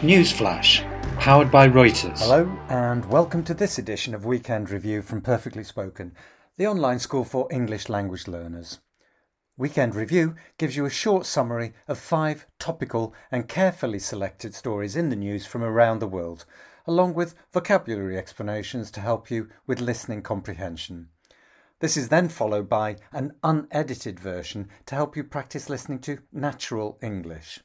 Newsflash, powered by Reuters. Hello, and welcome to this edition of Weekend Review from Perfectly Spoken, the online school for English language learners. Weekend Review gives you a short summary of five topical and carefully selected stories in the news from around the world, along with vocabulary explanations to help you with listening comprehension. This is then followed by an unedited version to help you practice listening to natural English.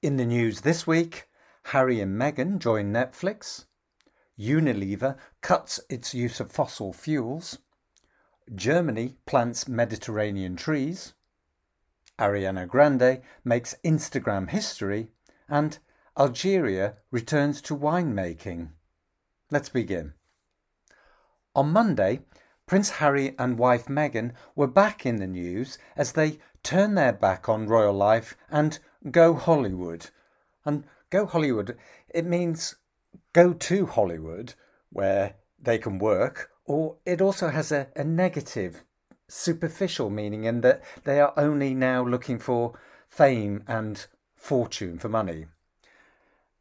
In the news this week, Harry and Meghan join Netflix. Unilever cuts its use of fossil fuels. Germany plants Mediterranean trees. Ariana Grande makes Instagram history. And Algeria returns to winemaking. Let's begin. On Monday, Prince Harry and wife Meghan were back in the news as they turn their back on royal life and go Hollywood. And go Hollywood, it means go to Hollywood where they can work, or it also has a, a negative, superficial meaning in that they are only now looking for fame and fortune for money.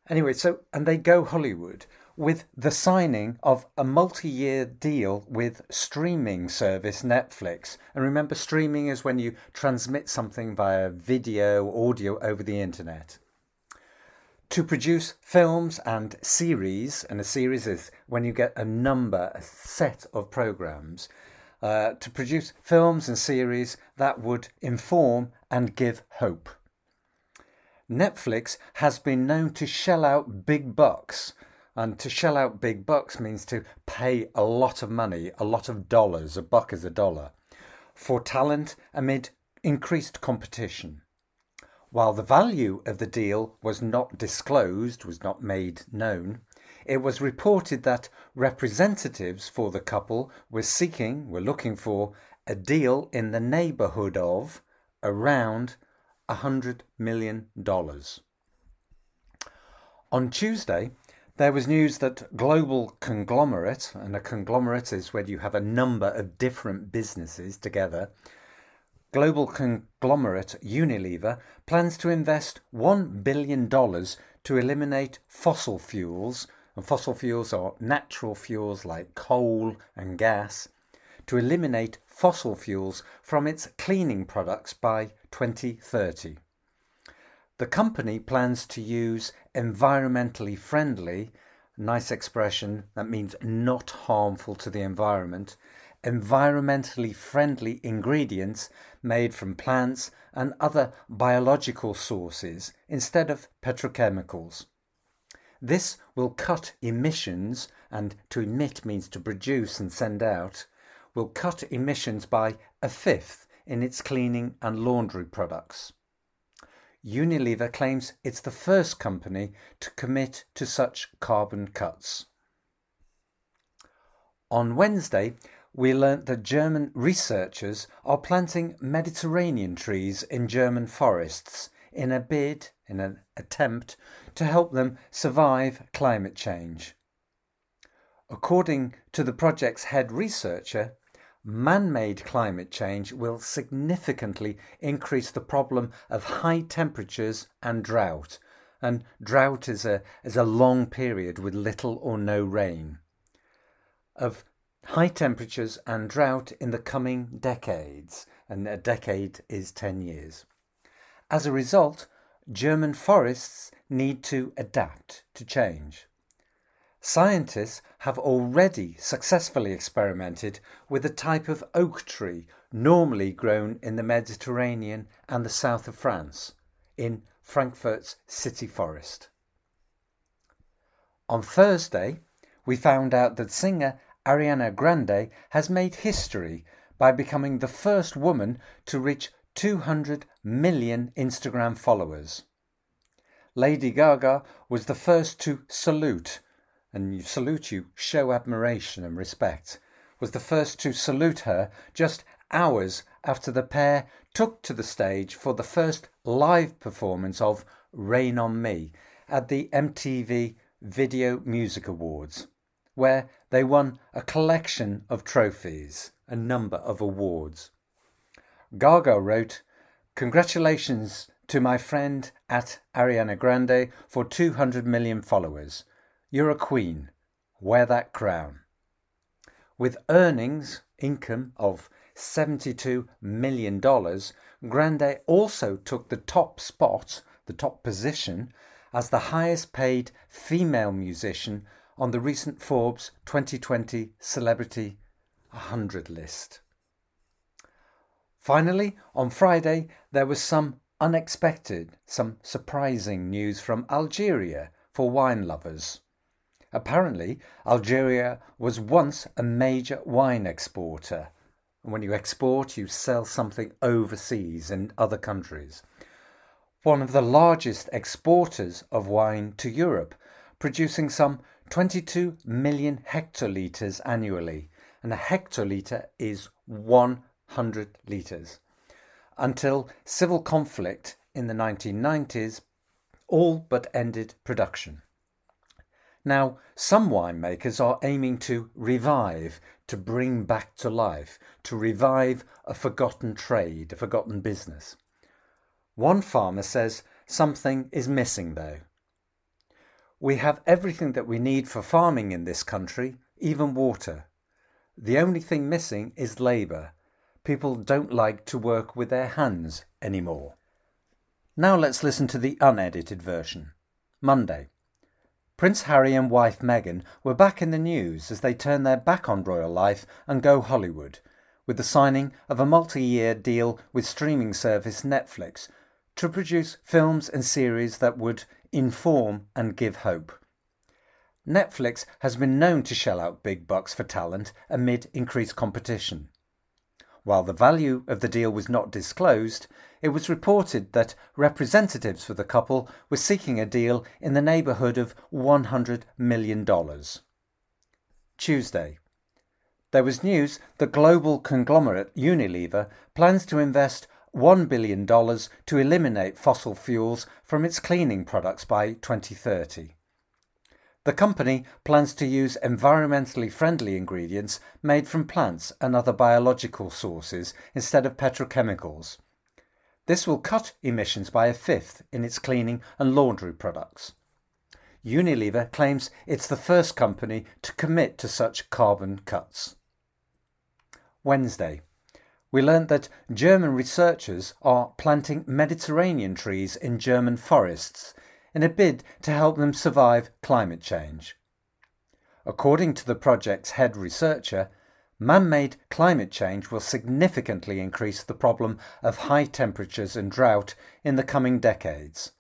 Anyway, so, and they go Hollywood with the signing of a multi year deal with streaming service Netflix. And remember, streaming is when you transmit something via video, audio over the internet. To produce films and series, and a series is when you get a number, a set of programs, uh, to produce films and series that would inform and give hope. Netflix has been known to shell out big bucks and to shell out big bucks means to pay a lot of money, a lot of dollars, a buck is a dollar, for talent amid increased competition. While the value of the deal was not disclosed, was not made known, it was reported that representatives for the couple were seeking, were looking for a deal in the neighbourhood of around $100 million. On Tuesday, there was news that Global Conglomerate, and a conglomerate is where you have a number of different businesses together. Global Conglomerate Unilever plans to invest $1 billion to eliminate fossil fuels, and fossil fuels are natural fuels like coal and gas, to eliminate fossil fuels from its cleaning products by 2030. The company plans to use environmentally friendly, nice expression that means not harmful to the environment, environmentally friendly ingredients made from plants and other biological sources instead of petrochemicals. This will cut emissions, and to emit means to produce and send out, will cut emissions by a fifth in its cleaning and laundry products. Unilever claims it's the first company to commit to such carbon cuts. On Wednesday, we learnt that German researchers are planting Mediterranean trees in German forests in a bid, in an attempt to help them survive climate change. According to the project's head researcher, man made climate change will significantly increase the problem of high temperatures and drought. And drought is a, is a long period with little or no rain. Of high temperatures and drought in the coming decades, and a decade is 10 years. As a result, German forests need to adapt to change. Scientists have already successfully experimented with a type of oak tree normally grown in the Mediterranean and the south of France, in Frankfurt's city forest. On Thursday, we found out that singer Ariana Grande has made history by becoming the first woman to reach 200 million Instagram followers. Lady Gaga was the first to salute and salute you, show admiration and respect, was the first to salute her just hours after the pair took to the stage for the first live performance of Rain on Me at the MTV Video Music Awards, where they won a collection of trophies, a number of awards. Gaga wrote, Congratulations to my friend at Ariana Grande for 200 million followers. You're a queen. Wear that crown. With earnings, income of $72 million, Grande also took the top spot, the top position, as the highest paid female musician on the recent Forbes 2020 Celebrity 100 list. Finally, on Friday, there was some unexpected, some surprising news from Algeria for wine lovers. Apparently, Algeria was once a major wine exporter. When you export, you sell something overseas in other countries. One of the largest exporters of wine to Europe, producing some 22 million hectolitres annually. And a hectolitre is 100 litres until civil conflict in the 1990s all but ended production. Now, some winemakers are aiming to revive, to bring back to life, to revive a forgotten trade, a forgotten business. One farmer says something is missing though. We have everything that we need for farming in this country, even water. The only thing missing is labour, people don't like to work with their hands anymore. Now let's listen to the unedited version. Monday. Prince Harry and wife Meghan were back in the news as they turn their back on royal life and go Hollywood, with the signing of a multi year deal with streaming service Netflix to produce films and series that would inform and give hope. Netflix has been known to shell out big bucks for talent amid increased competition. While the value of the deal was not disclosed, it was reported that representatives for the couple were seeking a deal in the neighbourhood of $100 million. Tuesday. There was news that global conglomerate Unilever plans to invest $1 billion to eliminate fossil fuels from its cleaning products by 2030. The company plans to use environmentally friendly ingredients made from plants and other biological sources instead of petrochemicals. This will cut emissions by a fifth in its cleaning and laundry products. Unilever claims it's the first company to commit to such carbon cuts. Wednesday. We learnt that German researchers are planting Mediterranean trees in German forests in a bid to help them survive climate change. According to the project's head researcher, man made climate change will significantly increase the problem of high temperatures and drought in the coming decades.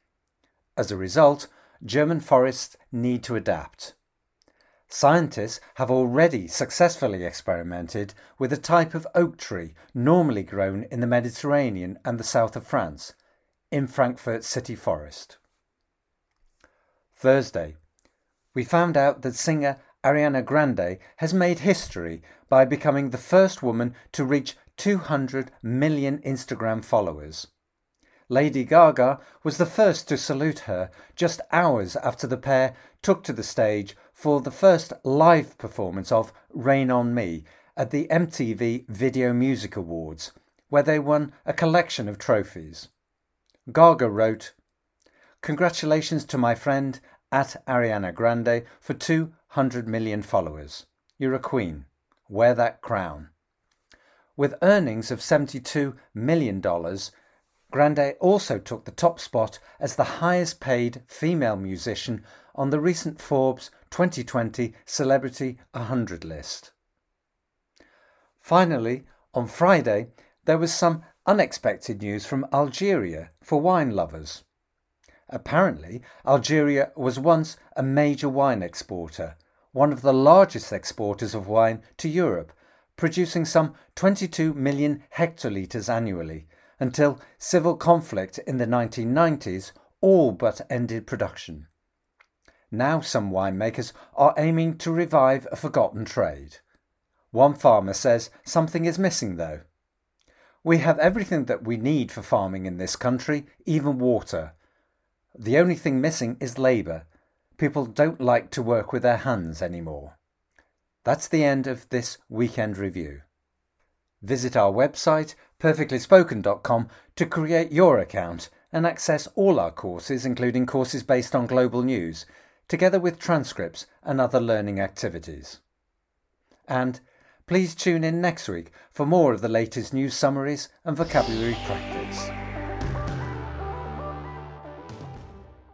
As a result, German forests need to adapt. Scientists have already successfully experimented with a type of oak tree normally grown in the Mediterranean and the south of France, in Frankfurt City Forest. Thursday, we found out that singer Ariana Grande has made history by becoming the first woman to reach 200 million Instagram followers. Lady Gaga was the first to salute her just hours after the pair took to the stage for the first live performance of Rain on Me at the MTV Video Music Awards, where they won a collection of trophies. Gaga wrote, Congratulations to my friend at Ariana Grande for 200 million followers. You're a queen. Wear that crown. With earnings of $72 million, Grande also took the top spot as the highest paid female musician on the recent Forbes 2020 Celebrity 100 list. Finally, on Friday, there was some unexpected news from Algeria for wine lovers. Apparently, Algeria was once a major wine exporter, one of the largest exporters of wine to Europe, producing some 22 million hectolitres annually, until civil conflict in the 1990s all but ended production. Now, some winemakers are aiming to revive a forgotten trade. One farmer says something is missing though. We have everything that we need for farming in this country, even water, the only thing missing is labour. People don't like to work with their hands anymore. That's the end of this weekend review. Visit our website, perfectlyspoken.com, to create your account and access all our courses, including courses based on global news, together with transcripts and other learning activities. And please tune in next week for more of the latest news summaries and vocabulary practice.